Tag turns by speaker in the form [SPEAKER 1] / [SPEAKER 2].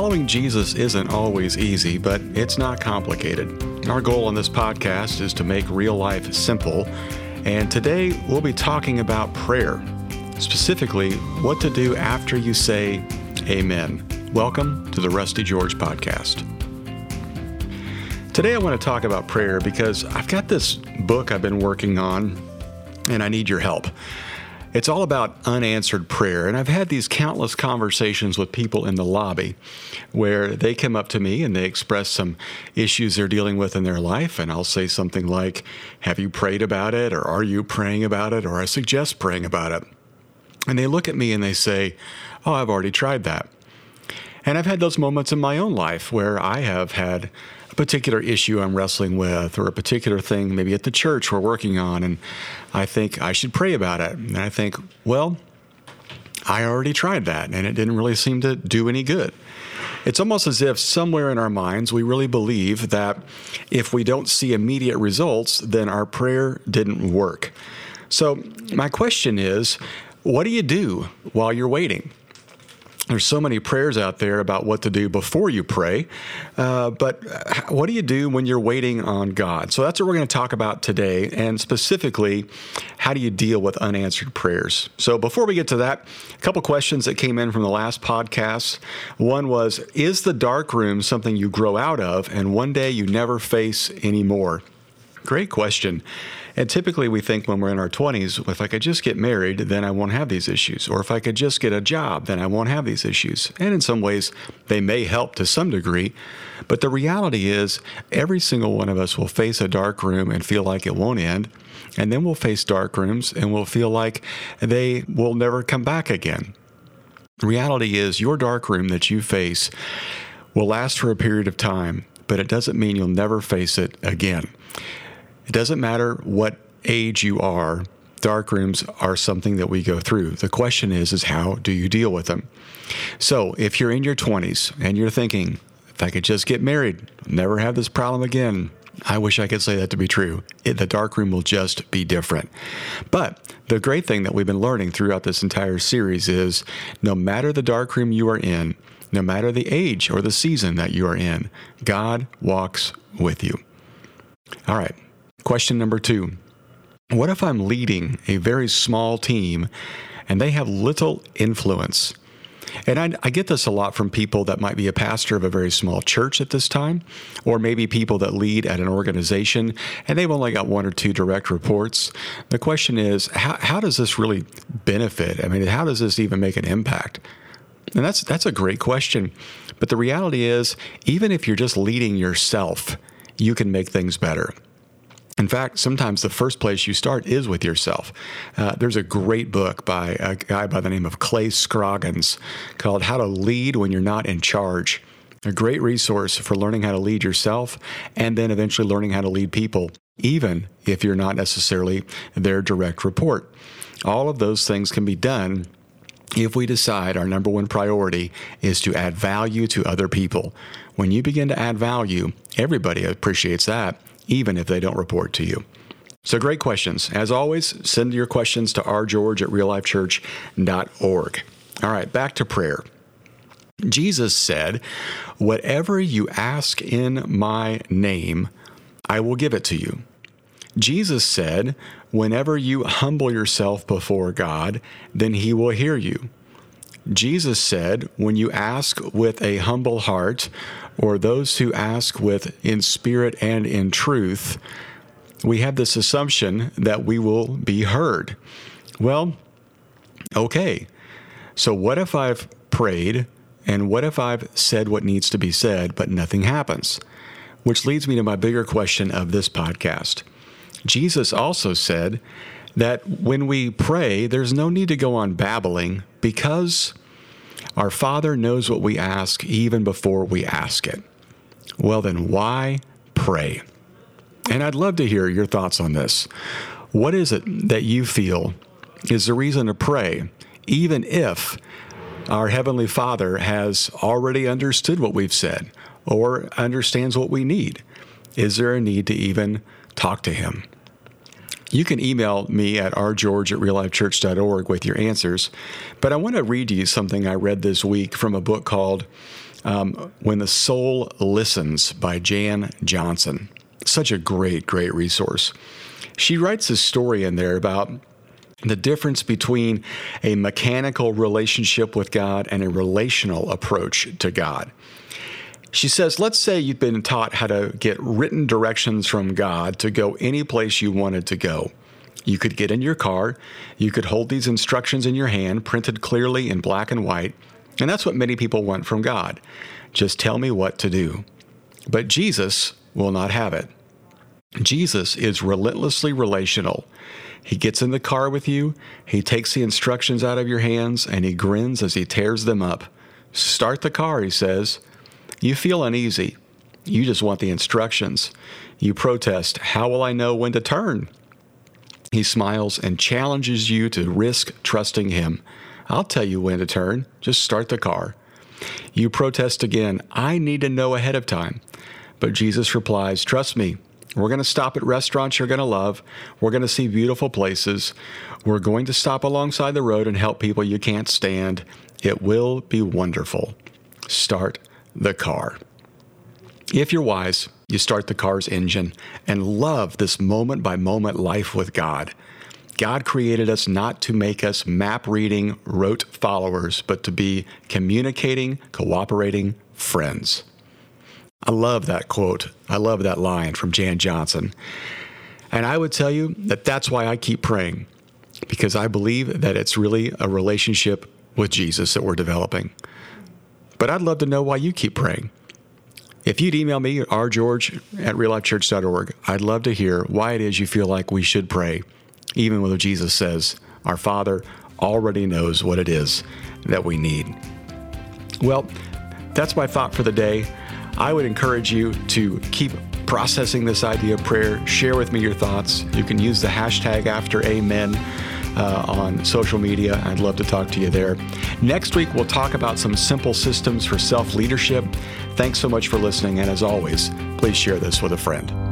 [SPEAKER 1] Following Jesus isn't always easy, but it's not complicated. Our goal on this podcast is to make real life simple, and today we'll be talking about prayer, specifically what to do after you say Amen. Welcome to the Rusty George Podcast. Today I want to talk about prayer because I've got this book I've been working on, and I need your help. It's all about unanswered prayer. And I've had these countless conversations with people in the lobby where they come up to me and they express some issues they're dealing with in their life. And I'll say something like, Have you prayed about it? Or are you praying about it? Or I suggest praying about it. And they look at me and they say, Oh, I've already tried that. And I've had those moments in my own life where I have had particular issue I'm wrestling with or a particular thing maybe at the church we're working on, and I think I should pray about it. And I think, well, I already tried that and it didn't really seem to do any good. It's almost as if somewhere in our minds we really believe that if we don't see immediate results, then our prayer didn't work. So, my question is what do you do while you're waiting? There's so many prayers out there about what to do before you pray, uh, but what do you do when you're waiting on God? So that's what we're going to talk about today, and specifically, how do you deal with unanswered prayers? So before we get to that, a couple questions that came in from the last podcast. One was, is the dark room something you grow out of, and one day you never face anymore? Great question. And typically we think when we're in our 20s, if I could just get married, then I won't have these issues. Or if I could just get a job, then I won't have these issues. And in some ways, they may help to some degree. But the reality is, every single one of us will face a dark room and feel like it won't end. And then we'll face dark rooms and we'll feel like they will never come back again. The reality is, your dark room that you face will last for a period of time, but it doesn't mean you'll never face it again. It doesn't matter what age you are, dark rooms are something that we go through. The question is is how do you deal with them? So, if you're in your 20s and you're thinking, if I could just get married, never have this problem again, I wish I could say that to be true. It, the dark room will just be different. But the great thing that we've been learning throughout this entire series is no matter the dark room you are in, no matter the age or the season that you are in, God walks with you. All right, Question number two What if I'm leading a very small team and they have little influence? And I, I, get this a lot from people that might be a pastor of a very small church at this time, or maybe people that lead at an organization and they've only got one or two direct reports. The question is, how, how does this really benefit? I mean, how does this even make an impact? And that's that's a great question. But the reality is, even if you're just leading yourself, you can make things better. In fact, sometimes the first place you start is with yourself. Uh, there's a great book by a guy by the name of Clay Scroggins called How to Lead When You're Not in Charge. A great resource for learning how to lead yourself and then eventually learning how to lead people, even if you're not necessarily their direct report. All of those things can be done if we decide our number one priority is to add value to other people. When you begin to add value, everybody appreciates that even if they don't report to you. So, great questions. As always, send your questions to rgeorge at reallifechurch.org. All right, back to prayer. Jesus said, Whatever you ask in my name, I will give it to you. Jesus said, Whenever you humble yourself before God, then he will hear you. Jesus said, When you ask with a humble heart, or those who ask with in spirit and in truth, we have this assumption that we will be heard. Well, okay. So, what if I've prayed and what if I've said what needs to be said, but nothing happens? Which leads me to my bigger question of this podcast. Jesus also said that when we pray, there's no need to go on babbling because our Father knows what we ask even before we ask it. Well, then, why pray? And I'd love to hear your thoughts on this. What is it that you feel is the reason to pray, even if our Heavenly Father has already understood what we've said or understands what we need? Is there a need to even talk to Him? You can email me at rgeorge at reallifechurch.org with your answers. But I want to read to you something I read this week from a book called um, When the Soul Listens by Jan Johnson. Such a great, great resource. She writes a story in there about the difference between a mechanical relationship with God and a relational approach to God. She says, let's say you've been taught how to get written directions from God to go any place you wanted to go. You could get in your car, you could hold these instructions in your hand, printed clearly in black and white, and that's what many people want from God. Just tell me what to do. But Jesus will not have it. Jesus is relentlessly relational. He gets in the car with you, he takes the instructions out of your hands, and he grins as he tears them up. Start the car, he says. You feel uneasy. You just want the instructions. You protest, How will I know when to turn? He smiles and challenges you to risk trusting him. I'll tell you when to turn. Just start the car. You protest again, I need to know ahead of time. But Jesus replies, Trust me, we're going to stop at restaurants you're going to love. We're going to see beautiful places. We're going to stop alongside the road and help people you can't stand. It will be wonderful. Start the car. If you're wise, you start the car's engine and love this moment by moment life with God. God created us not to make us map reading, rote followers, but to be communicating, cooperating friends. I love that quote. I love that line from Jan Johnson. And I would tell you that that's why I keep praying, because I believe that it's really a relationship with Jesus that we're developing. But I'd love to know why you keep praying. If you'd email me rgeorge at reallifechurch.org, I'd love to hear why it is you feel like we should pray, even when Jesus says, Our Father already knows what it is that we need. Well, that's my thought for the day. I would encourage you to keep processing this idea of prayer. Share with me your thoughts. You can use the hashtag after amen. Uh, on social media. I'd love to talk to you there. Next week, we'll talk about some simple systems for self leadership. Thanks so much for listening, and as always, please share this with a friend.